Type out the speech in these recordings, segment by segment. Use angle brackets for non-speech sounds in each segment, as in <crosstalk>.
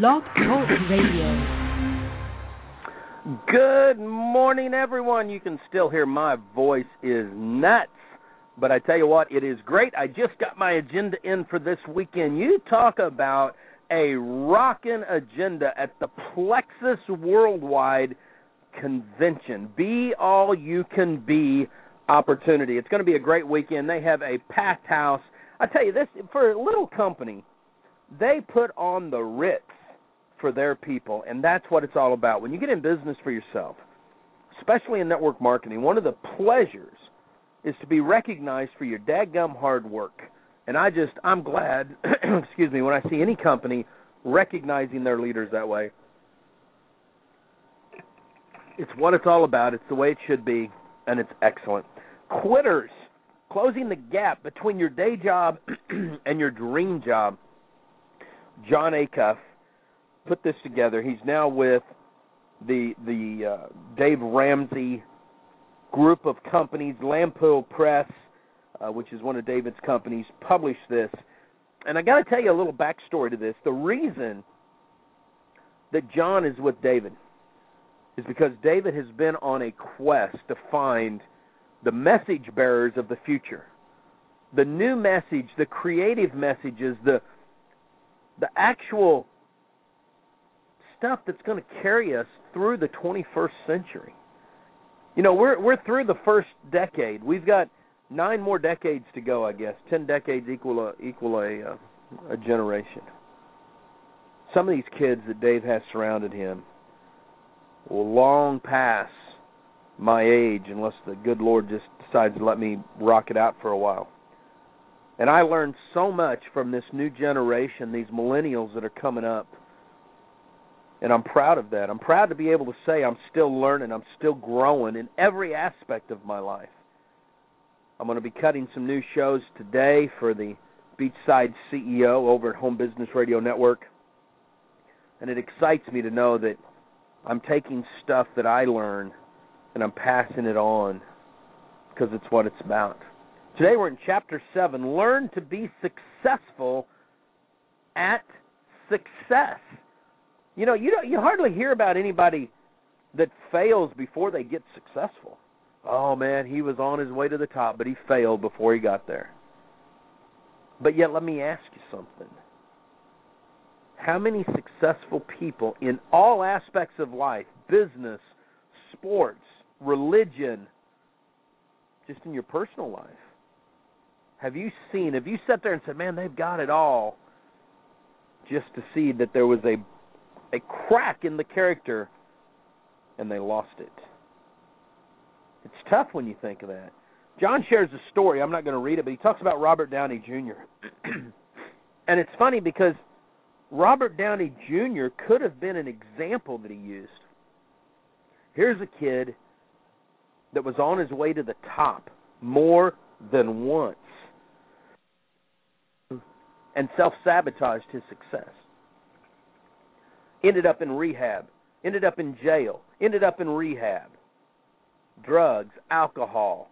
Blog Talk Radio. Good morning, everyone. You can still hear my voice is nuts. But I tell you what, it is great. I just got my agenda in for this weekend. You talk about a rockin' agenda at the Plexus Worldwide Convention. Be all you can be opportunity. It's going to be a great weekend. They have a packed house. I tell you this, for a little company, they put on the Ritz for their people, and that's what it's all about. When you get in business for yourself, especially in network marketing, one of the pleasures is to be recognized for your dadgum hard work. And I just, I'm glad, <clears throat> excuse me, when I see any company recognizing their leaders that way. It's what it's all about. It's the way it should be, and it's excellent. Quitters, closing the gap between your day job <clears throat> and your dream job. Jon Acuff put this together. He's now with the the uh, Dave Ramsey group of companies. Lampo Press, uh, which is one of David's companies, published this. And I got to tell you a little backstory to this. The reason that John is with David is because David has been on a quest to find the message bearers of the future. The new message, the creative messages, the the actual stuff that's going to carry us through the 21st century. You know, we're we're through the first decade. We've got nine more decades to go, I guess. Ten decades equal a equal a uh, a generation. Some of these kids that Dave has surrounded him will long pass my age unless the good Lord just decides to let me rock it out for a while. And I learned so much from this new generation, these millennials that are coming up and I'm proud of that. I'm proud to be able to say I'm still learning, I'm still growing in every aspect of my life. I'm going to be cutting some new shows today for the Beachside CEO over at Home Business Radio Network. And it excites me to know that I'm taking stuff that I learn and I'm passing it on because it's what it's about. Today we're in chapter 7 Learn to be successful at success. You know, you don't you hardly hear about anybody that fails before they get successful. Oh man, he was on his way to the top, but he failed before he got there. But yet let me ask you something. How many successful people in all aspects of life, business, sports, religion, just in your personal life, have you seen, have you sat there and said, man, they've got it all, just to see that there was a a crack in the character and they lost it. It's tough when you think of that. John shares a story. I'm not going to read it, but he talks about Robert Downey Jr. <clears throat> and it's funny because Robert Downey Jr. could have been an example that he used. Here's a kid that was on his way to the top more than once and self sabotaged his success ended up in rehab, ended up in jail, ended up in rehab. Drugs, alcohol,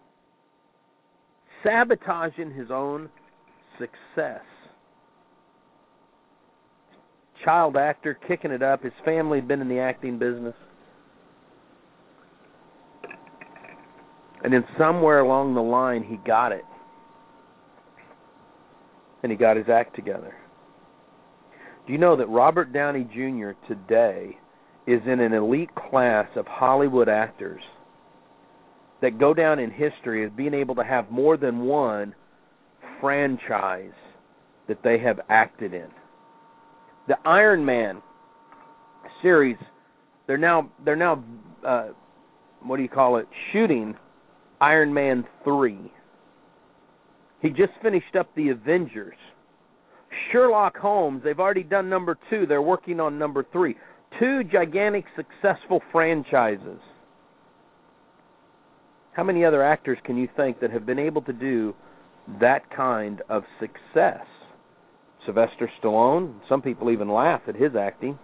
sabotaging his own success. Child actor, kicking it up. His family had been in the acting business. And then somewhere along the line, he got it. And he got his act together. Do you know that Robert Downey Jr. today is in an elite class of Hollywood actors that go down in history as being able to have more than one franchise that they have acted in? The Iron Man series, they're now they're now uh, what do you call it? Shooting Iron Man three. He just finished up the Avengers Sherlock Holmes, they've already done number two. They're working on number three. Two gigantic successful franchises. How many other actors can you think that have been able to do that kind of success? Sylvester Stallone, some people even laugh at his acting.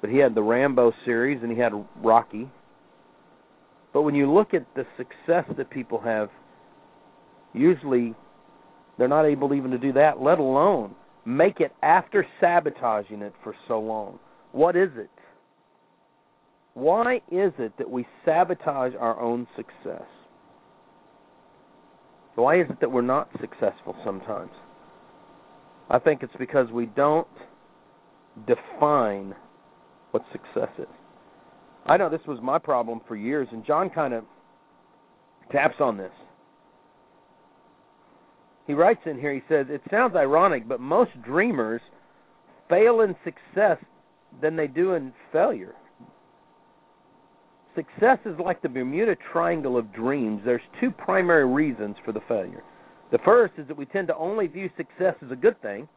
But he had the Rambo series and he had Rocky. But when you look at the success that people have, usually they're not able even to do that, let alone make it after sabotaging it for so long? What is it? Why is it that we sabotage our own success? Why is it that we're not successful sometimes? I think it's because we don't define what success is. I know this was my problem for years, and John kind of taps on this. He writes in here, he says, It sounds ironic, but most dreamers fail in success than they do in failure. Success is like the Bermuda Triangle of dreams. There's two primary reasons for the failure. The first is that we tend to only view success as a good thing.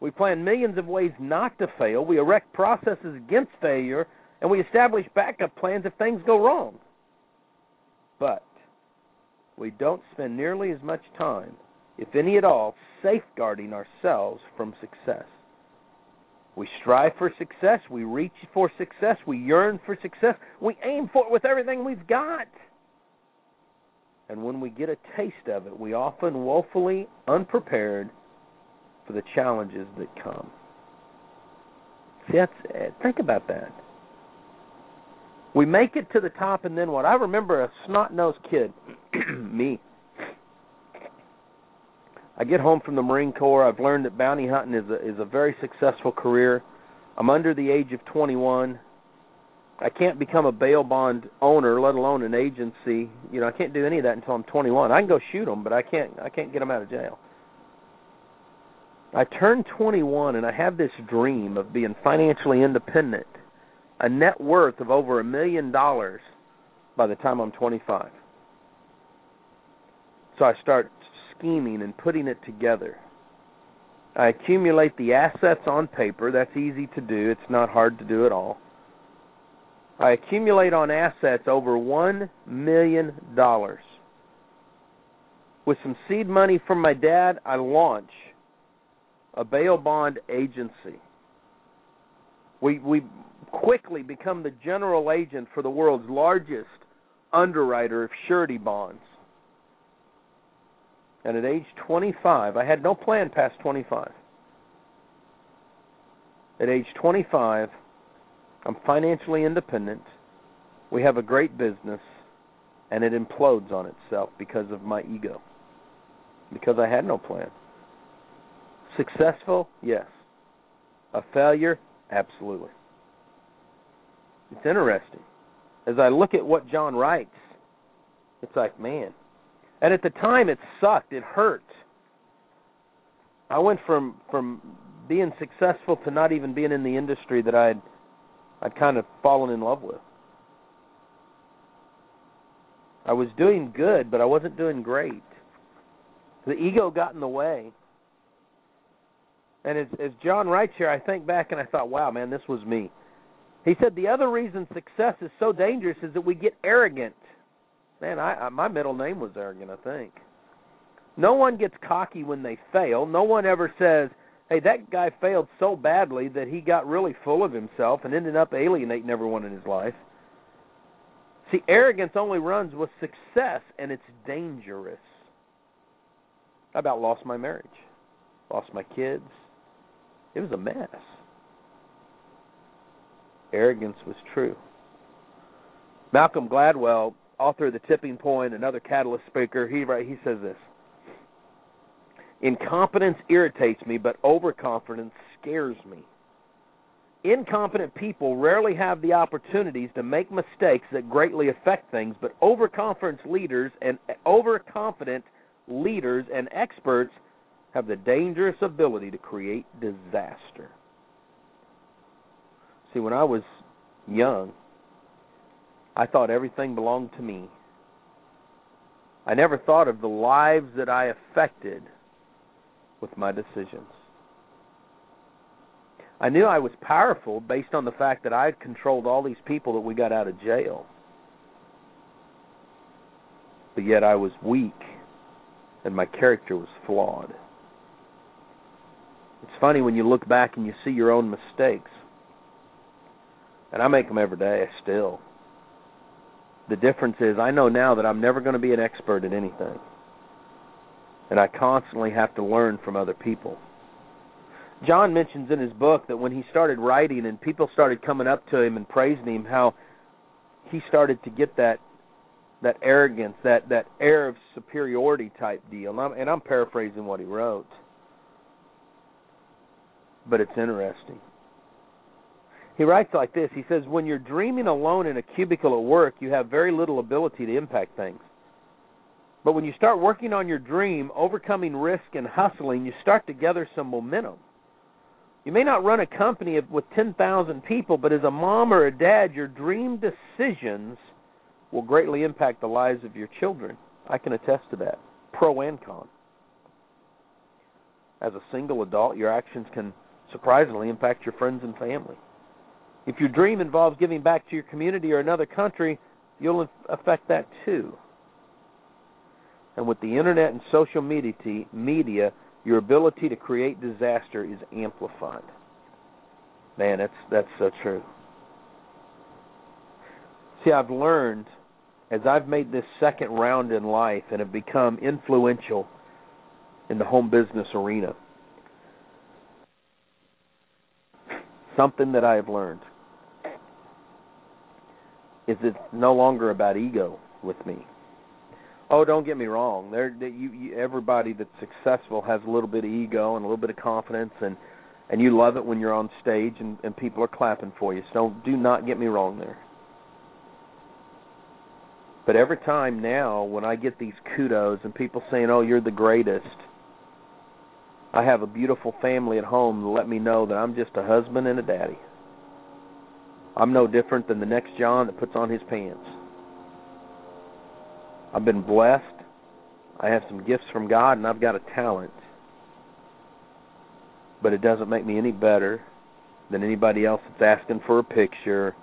We plan millions of ways not to fail. We erect processes against failure, and we establish backup plans if things go wrong. But we don't spend nearly as much time, if any at all, safeguarding ourselves from success. We strive for success. We reach for success. We yearn for success. We aim for it with everything we've got. And when we get a taste of it, we often woefully unprepared for the challenges that come. See, think about that. We make it to the top, and then what? I remember a snot nosed kid, <clears throat> me, I get home from the Marine Corps. I've learned that bounty hunting is a is a very successful career. I'm under the age of 21. I can't become a bail bond owner, let alone an agency. You know, I can't do any of that until I'm 21. I can go shoot them, but I can't I can't get them out of jail. I turn 21 and I have this dream of being financially independent, a net worth of over a million dollars by the time I'm 25. So I start scheming and putting it together. I accumulate the assets on paper. That's easy to do. It's not hard to do at all. I accumulate on assets over $1 million. With some seed money from my dad, I launch a bail bond agency. We we quickly become the general agent for the world's largest underwriter of surety bonds. And at age 25, I had no plan past 25. At age 25, I'm financially independent. We have a great business, and it implodes on itself because of my ego. Because I had no plan. Successful? Yes. A failure? Absolutely. It's interesting. As I look at what John writes, it's like, man, and at the time, it sucked. It hurt. I went from from being successful to not even being in the industry that I'd I'd kind of fallen in love with. I was doing good, but I wasn't doing great. The ego got in the way. And as, as John writes here, I think back and I thought, wow, man, this was me. He said the other reason success is so dangerous is that we get arrogant. Man, I, I my middle name was arrogant, I think. No one gets cocky when they fail. No one ever says, "Hey, that guy failed so badly that he got really full of himself and ended up alienating everyone in his life." See, arrogance only runs with success, and it's dangerous. I about lost my marriage, lost my kids. It was a mess. Arrogance was true. Malcolm Gladwell author of The Tipping Point, another catalyst speaker, he he says this. Incompetence irritates me, but overconfidence scares me. Incompetent people rarely have the opportunities to make mistakes that greatly affect things, but overconfident leaders and overconfident leaders and experts have the dangerous ability to create disaster. See, when I was young, I thought everything belonged to me. I never thought of the lives that I affected with my decisions. I knew I was powerful based on the fact that I had controlled all these people that we got out of jail. But yet I was weak and my character was flawed. It's funny when you look back and you see your own mistakes. And I make them every day still. The difference is I know now that I'm never going to be an expert at anything. And I constantly have to learn from other people. John mentions in his book that when he started writing and people started coming up to him and praising him, how he started to get that that arrogance, that that air of superiority type deal. And I'm, and I'm paraphrasing what he wrote, but it's interesting. He writes like this. He says, "When you're dreaming alone in a cubicle at work, you have very little ability to impact things. But when you start working on your dream, overcoming risk and hustling, you start to gather some momentum." You may not run a company with 10,000 people, but as a mom or a dad, your dream decisions will greatly impact the lives of your children. I can attest to that, pro and con. As a single adult, your actions can surprisingly impact your friends and family. If your dream involves giving back to your community or another country, you'll affect that too. And with the internet and social media, your ability to create disaster is amplified. Man, that's that's so true. See, I've learned as I've made this second round in life and have become influential in the home business arena. Something that I have learned is it's no longer about ego with me. Oh, don't get me wrong. There, you, you, everybody that's successful has a little bit of ego and a little bit of confidence, and and you love it when you're on stage and, and people are clapping for you. So don't, do not get me wrong there. But every time now, when I get these kudos and people saying, "Oh, you're the greatest," I have a beautiful family at home to let me know that I'm just a husband and a daddy. I'm no different than the next John that puts on his pants. I've been blessed. I have some gifts from God, and I've got a talent. But it doesn't make me any better than anybody else that's asking for a picture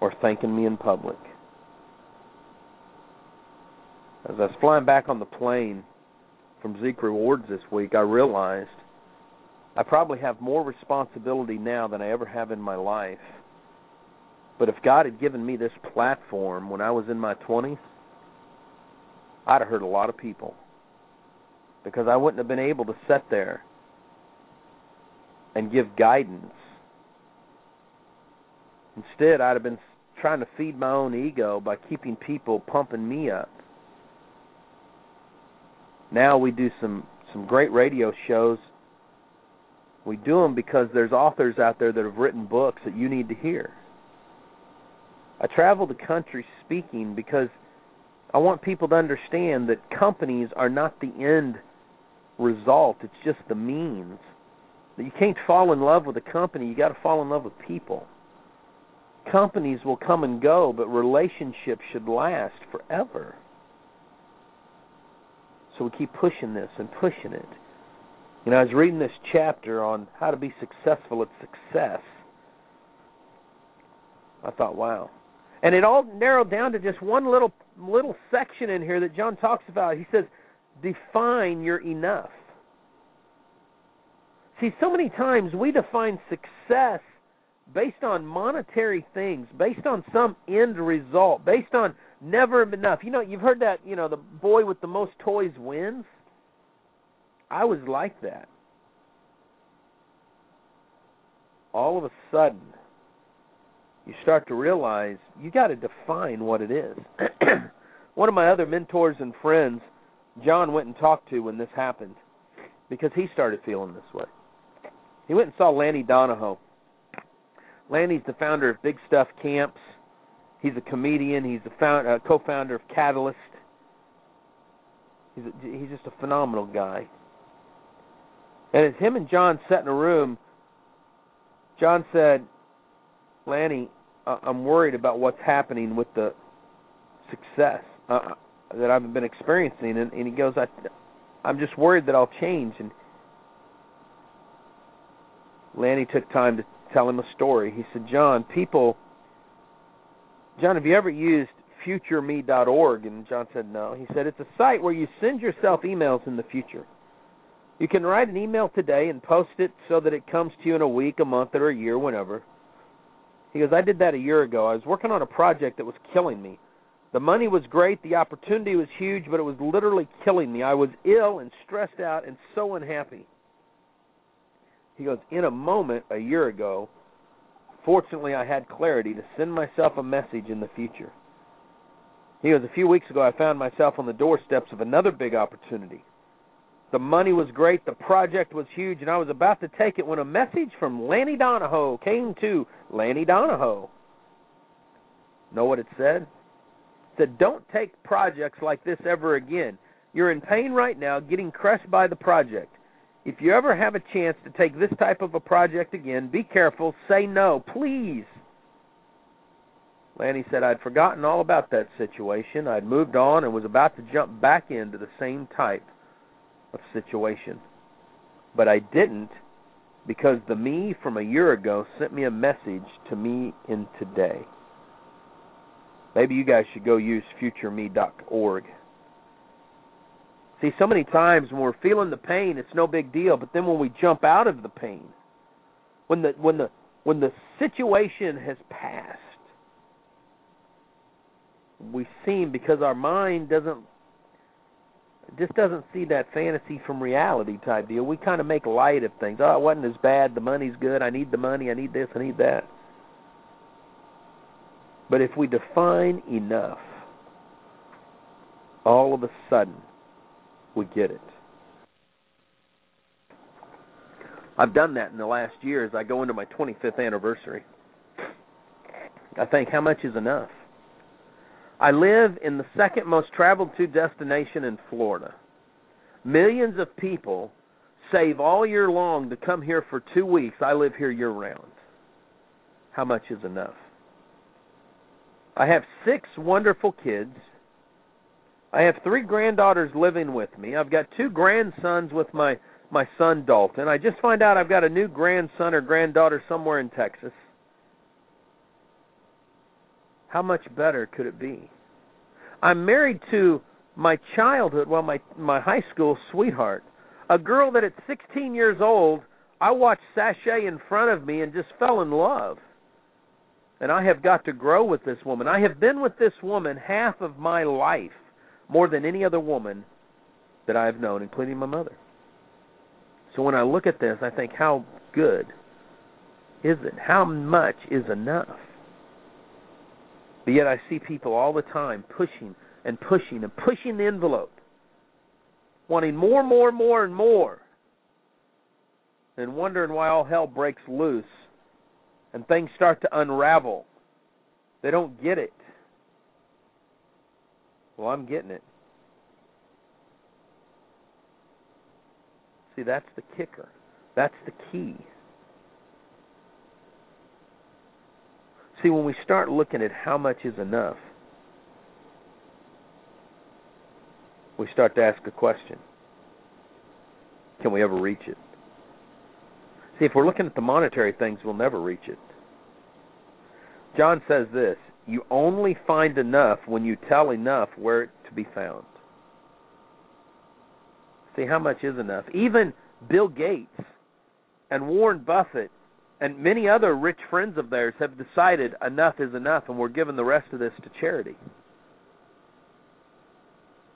or thanking me in public. As I was flying back on the plane from Zeek Rewards this week, I realized I probably have more responsibility now than I ever have in my life. But if God had given me this platform when I was in my 20s, I'd have hurt a lot of people because I wouldn't have been able to sit there and give guidance. Instead, I'd have been trying to feed my own ego by keeping people pumping me up. Now we do some some great radio shows. We do them because there's authors out there that have written books that you need to hear. I travel the country speaking because I want people to understand that companies are not the end result, it's just the means. That you can't fall in love with a company, you got to fall in love with people. Companies will come and go, but relationships should last forever. So we keep pushing this and pushing it. You know, I was reading this chapter on how to be successful at success. I thought, wow. And it all narrowed down to just one little little section in here that John talks about. He says, define your enough. See, so many times we define success based on monetary things, based on some end result, based on never enough. You know, you've heard that, you know, the boy with the most toys wins. I was like that. All of a sudden, you start to realize you got to define what it is. <clears throat> One of my other mentors and friends, John went and talked to when this happened because he started feeling this way. He went and saw Lanny Donoho. Lanny's the founder of Big Stuff Camps. He's a comedian. He's the found, uh, co-founder of Catalyst. He's a, he's just a phenomenal guy. And as him and John sat in a room, John said, "Lanny, I'm worried about what's happening with the success uh, that I've been experiencing." And, and he goes, "I, I'm just worried that I'll change." And Lanny took time to tell him a story. He said, "John, people." John, have you ever used futureme.org? And John said, No. He said, It's a site where you send yourself emails in the future. You can write an email today and post it so that it comes to you in a week, a month, or a year, whenever. He goes, I did that a year ago. I was working on a project that was killing me. The money was great, the opportunity was huge, but it was literally killing me. I was ill and stressed out and so unhappy. He goes, In a moment a year ago, fortunately I had clarity to send myself a message in the future. He goes, A few weeks ago I found myself on the doorsteps of another big opportunity. The money was great, the project was huge, and I was about to take it when a message from Lanny Donoho came to Lanny Donoho. Know what it said? It said, Don't take projects like this ever again. You're in pain right now, getting crushed by the project. If you ever have a chance to take this type of a project again, be careful, say no, please. Lanny said, I'd forgotten all about that situation. I'd moved on and was about to jump back into the same type of situation. But I didn't because the me from a year ago sent me a message to me in today. Maybe you guys should go use futureme.org. See, so many times when we're feeling the pain, it's no big deal, but then when we jump out of the pain, when the when the when the situation has passed, we seem because our mind doesn't just doesn't see that fantasy from reality type deal. We kind of make light of things. Oh, it wasn't as bad. The money's good. I need the money. I need this. I need that. But if we define enough, all of a sudden we get it. I've done that in the last year as I go into my 25th anniversary. I think, how much is enough? I live in the second most traveled to destination in Florida. Millions of people save all year long to come here for two weeks. I live here year round. How much is enough? I have six wonderful kids. I have three granddaughters living with me. I've got two grandsons with my my son Dalton. I just find out I've got a new grandson or granddaughter somewhere in Texas. How much better could it be? I'm married to my childhood, well, my my high school sweetheart, a girl that at 16 years old I watched sashay in front of me and just fell in love. And I have got to grow with this woman. I have been with this woman half of my life, more than any other woman that I have known, including my mother. So when I look at this, I think, how good is it? How much is enough? But yet I see people all the time pushing and pushing and pushing the envelope, wanting more, more, more, and more, and wondering why all hell breaks loose and things start to unravel. They don't get it. Well, I'm getting it. See, that's the kicker. That's the key. See, when we start looking at how much is enough, we start to ask a question Can we ever reach it? See, if we're looking at the monetary things, we'll never reach it. John says this You only find enough when you tell enough where to be found. See, how much is enough? Even Bill Gates and Warren Buffett and many other rich friends of theirs have decided enough is enough and we're giving the rest of this to charity.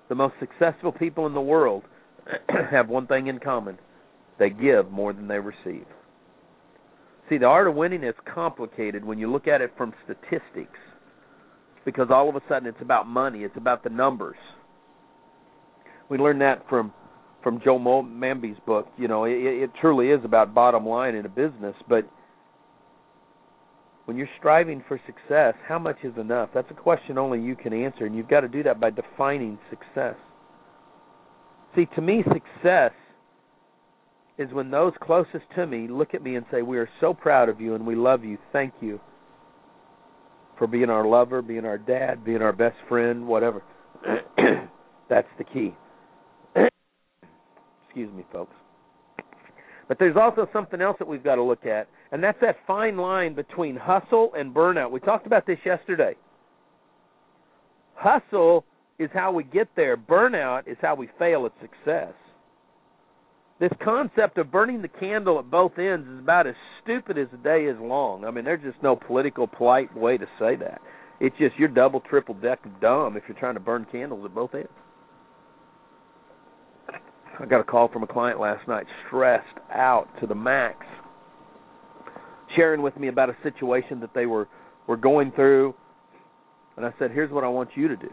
The most successful people in the world <clears throat> have one thing in common they give more than they receive. See, the art of winning is complicated when you look at it from statistics because all of a sudden it's about money, it's about the numbers. We learned that from from Joe Mamby's book. You know, it, it truly is about bottom line in a business. But when you're striving for success, how much is enough? That's a question only you can answer, and you've got to do that by defining success. See, to me, success is when those closest to me look at me and say, We are so proud of you and we love you. Thank you for being our lover, being our dad, being our best friend, whatever. <clears throat> That's the key. Excuse me, folks. But there's also something else that we've got to look at, and that's that fine line between hustle and burnout. We talked about this yesterday. Hustle is how we get there, burnout is how we fail at success. This concept of burning the candle at both ends is about as stupid as the day is long. I mean, there's just no political, polite way to say that. It's just you're double, triple deck dumb if you're trying to burn candles at both ends. I got a call from a client last night, stressed out to the max, sharing with me about a situation that they were were going through, and I said, "Here's what I want you to do.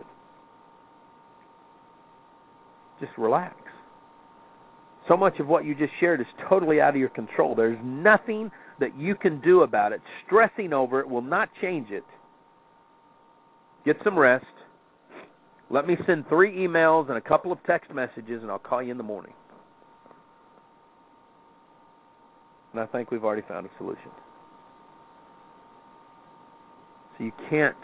Just relax. So much of what you just shared is totally out of your control. There's nothing that you can do about it. Stressing over it will not change it. Get some rest. Let me send three emails and a couple of text messages, and I'll call you in the morning. And I think we've already found a solution. So you can't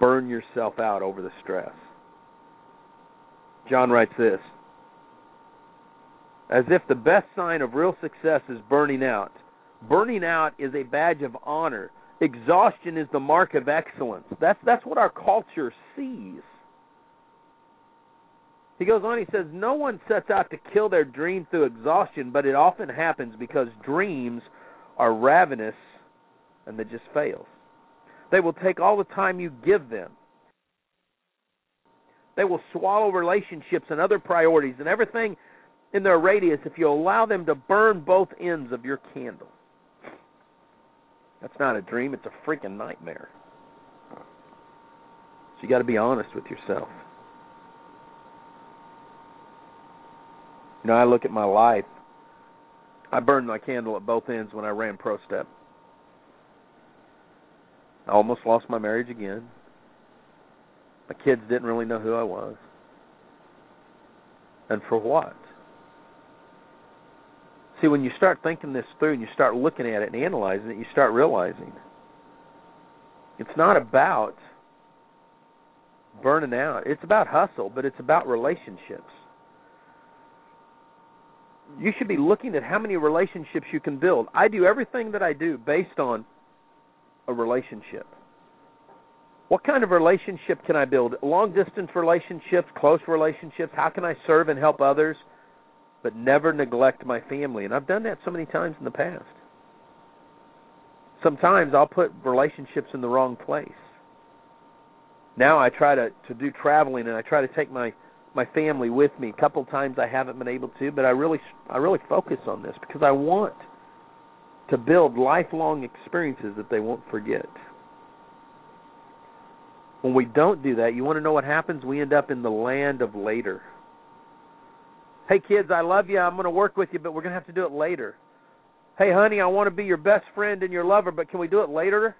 burn yourself out over the stress. John writes this As if the best sign of real success is burning out, burning out is a badge of honor. Exhaustion is the mark of excellence. That's that's what our culture sees. He goes on, he says, No one sets out to kill their dream through exhaustion, but it often happens because dreams are ravenous and they just fail. They will take all the time you give them. They will swallow relationships and other priorities and everything in their radius if you allow them to burn both ends of your candle. That's not a dream, it's a freaking nightmare. So you got to be honest with yourself. You know, I look at my life. I burned my candle at both ends when I ran Pro Step. I almost lost my marriage again. My kids didn't really know who I was. And for what? See, when you start thinking this through and you start looking at it and analyzing it, you start realizing it's not about burning out. It's about hustle, but it's about relationships you should be looking at how many relationships you can build. I do everything that I do based on a relationship. What kind of relationship can I build? Long distance relationships, close relationships? How can I serve and help others but never neglect my family? And I've done that so many times in the past. Sometimes I'll put relationships in the wrong place. Now I try to to do traveling and I try to take my my family with me. A couple times I haven't been able to, but I really I really focus on this because I want to build lifelong experiences that they won't forget. When we don't do that, you want to know what happens? We end up in the land of later. Hey kids, I love you. I'm going to work with you, but we're going to have to do it later. Hey honey, I want to be your best friend and your lover, but can we do it later?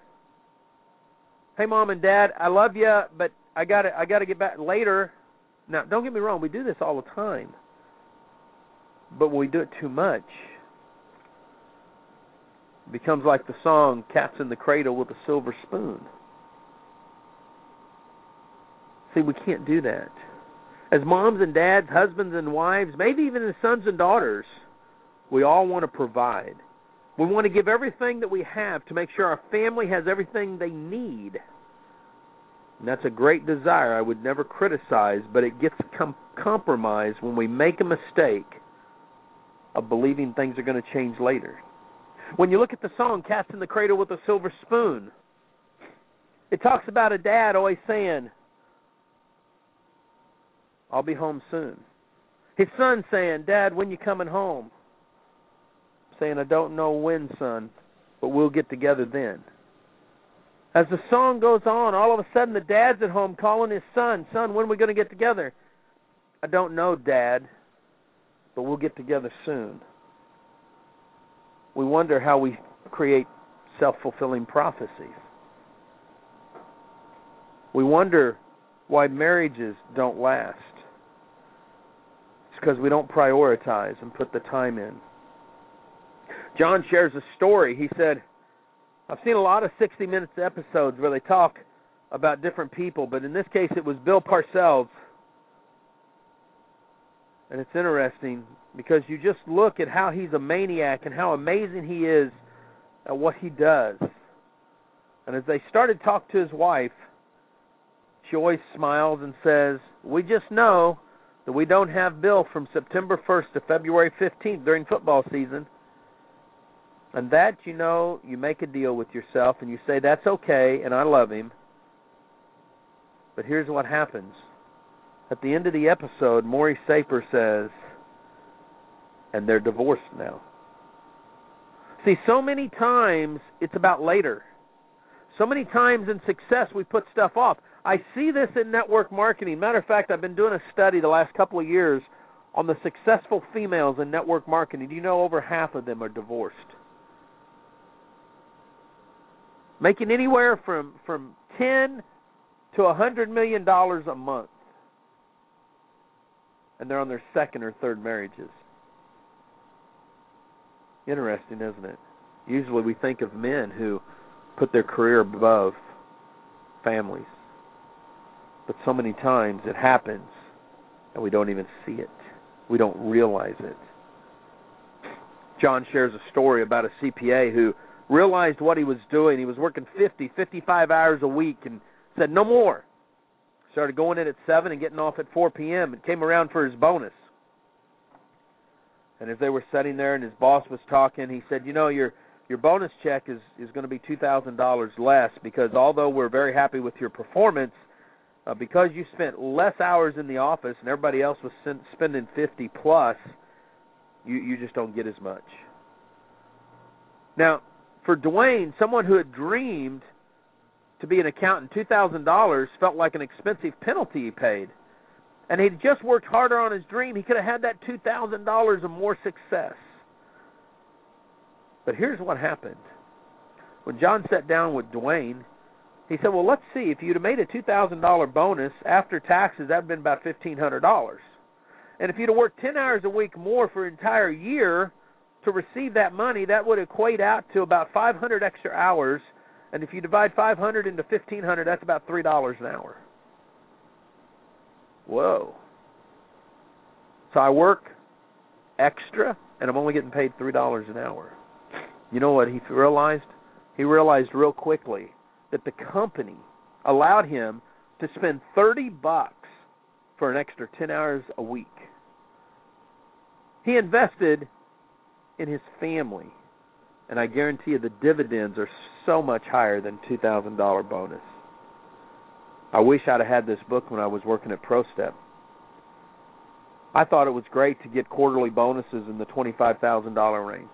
Hey mom and dad, I love you, but I got to I got to get back later. Now, don't get me wrong, we do this all the time. But when we do it too much, it becomes like the song Cats in the Cradle with a Silver Spoon. See, we can't do that. As moms and dads, husbands and wives, maybe even as sons and daughters, we all want to provide. We want to give everything that we have to make sure our family has everything they need. And that's a great desire I would never criticize, but it gets com- compromised when we make a mistake of believing things are going to change later. When you look at the song Cats in the Cradle with a Silver Spoon, it talks about a dad always saying, I'll be home soon. His son saying, Dad, when you coming home? Saying, I don't know when, son, but we'll get together then. As the song goes on, all of a sudden the dad's at home calling his son, Son, when are we going to get together? I don't know, Dad, but we'll get together soon. We wonder how we create self fulfilling prophecies. We wonder why marriages don't last. It's because we don't prioritize and put the time in. John shares a story. He said, I've seen a lot of 60 Minutes episodes where they talk about different people, but in this case it was Bill Parcells. And it's interesting because you just look at how he's a maniac and how amazing he is at what he does. And as they started to talk to his wife, she always smiles and says, We just know that we don't have Bill from September 1st to February 15th during football season. And that, you know, you make a deal with yourself and you say, that's okay and I love him. But here's what happens. At the end of the episode, Morley Safer says, and they're divorced now. See, so many times it's about later. So many times in success we put stuff off. I see this in network marketing. Matter of fact, I've been doing a study the last couple of years on the successful females in network marketing. Do you know over half of them are divorced? Making anywhere from from 10 to a 100 million dollars a month. And they're on their second or third marriages. Interesting, isn't it? Usually we think of men who put their career above families. But so many times it happens and we don't even see it. We don't realize it. John shares a story about a CPA who realized what he was doing. He was working 50, 55 hours a week and said, no more. Started going in at 7 and getting off at 4 p.m. and came around for his bonus. And as they were sitting there and his boss was talking, he said, "You know, your your bonus check is is going to be $2,000 less because although we're very happy with your performance, uh, because you spent less hours in the office and everybody else was spending 50 plus, you you just don't get as much." Now, for Dwayne, someone who had dreamed to be an accountant, $2,000 felt like an expensive penalty he paid and he'd just worked harder on his dream, he could have had that $2,000 of more success. But here's what happened. When John sat down with Dwayne, he said, Well, let's see. If you'd have made a $2,000 bonus after taxes, that would have been about $1,500. And if you'd have worked 10 hours a week more for an entire year to receive that money, that would equate out to about 500 extra hours. And if you divide 500 into 1500, that's about $3 an hour. Whoa. So I work extra and I'm only getting paid three dollars an hour. You know what he realized? He realized real quickly that the company allowed him to spend thirty bucks for an extra ten hours a week. He invested in his family, and I guarantee you the dividends are so much higher than two thousand dollar bonus. I wish I'd have had this book when I was working at ProStep. I thought it was great to get quarterly bonuses in the $25,000 range.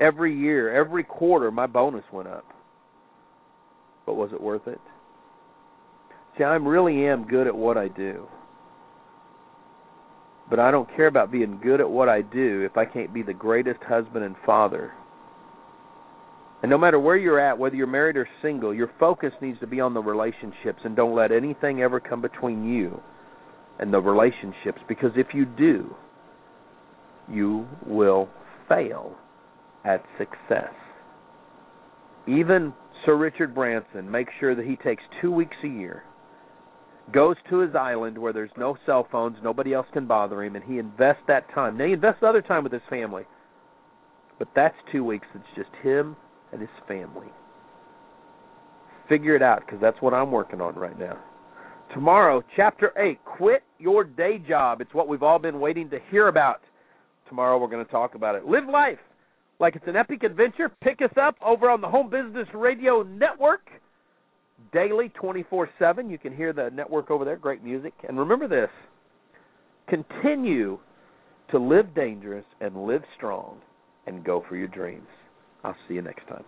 Every year, every quarter, my bonus went up. But was it worth it? See, I really am good at what I do. But I don't care about being good at what I do if I can't be the greatest husband and father and no matter where you're at, whether you're married or single, your focus needs to be on the relationships and don't let anything ever come between you and the relationships because if you do, you will fail at success. Even Sir Richard Branson makes sure that he takes two weeks a year, goes to his island where there's no cell phones, nobody else can bother him, and he invests that time. Now, he invests other time with his family, but that's two weeks. It's just him and his family. Figure it out because that's what I'm working on right now. Tomorrow, chapter 8 Quit Your Day Job. It's what we've all been waiting to hear about. Tomorrow, we're going to talk about it. Live life like it's an epic adventure. Pick us up over on the Home Business Radio Network daily 24 7. You can hear the network over there. Great music. And remember this continue to live dangerous and live strong and go for your dreams. I'll see you next time.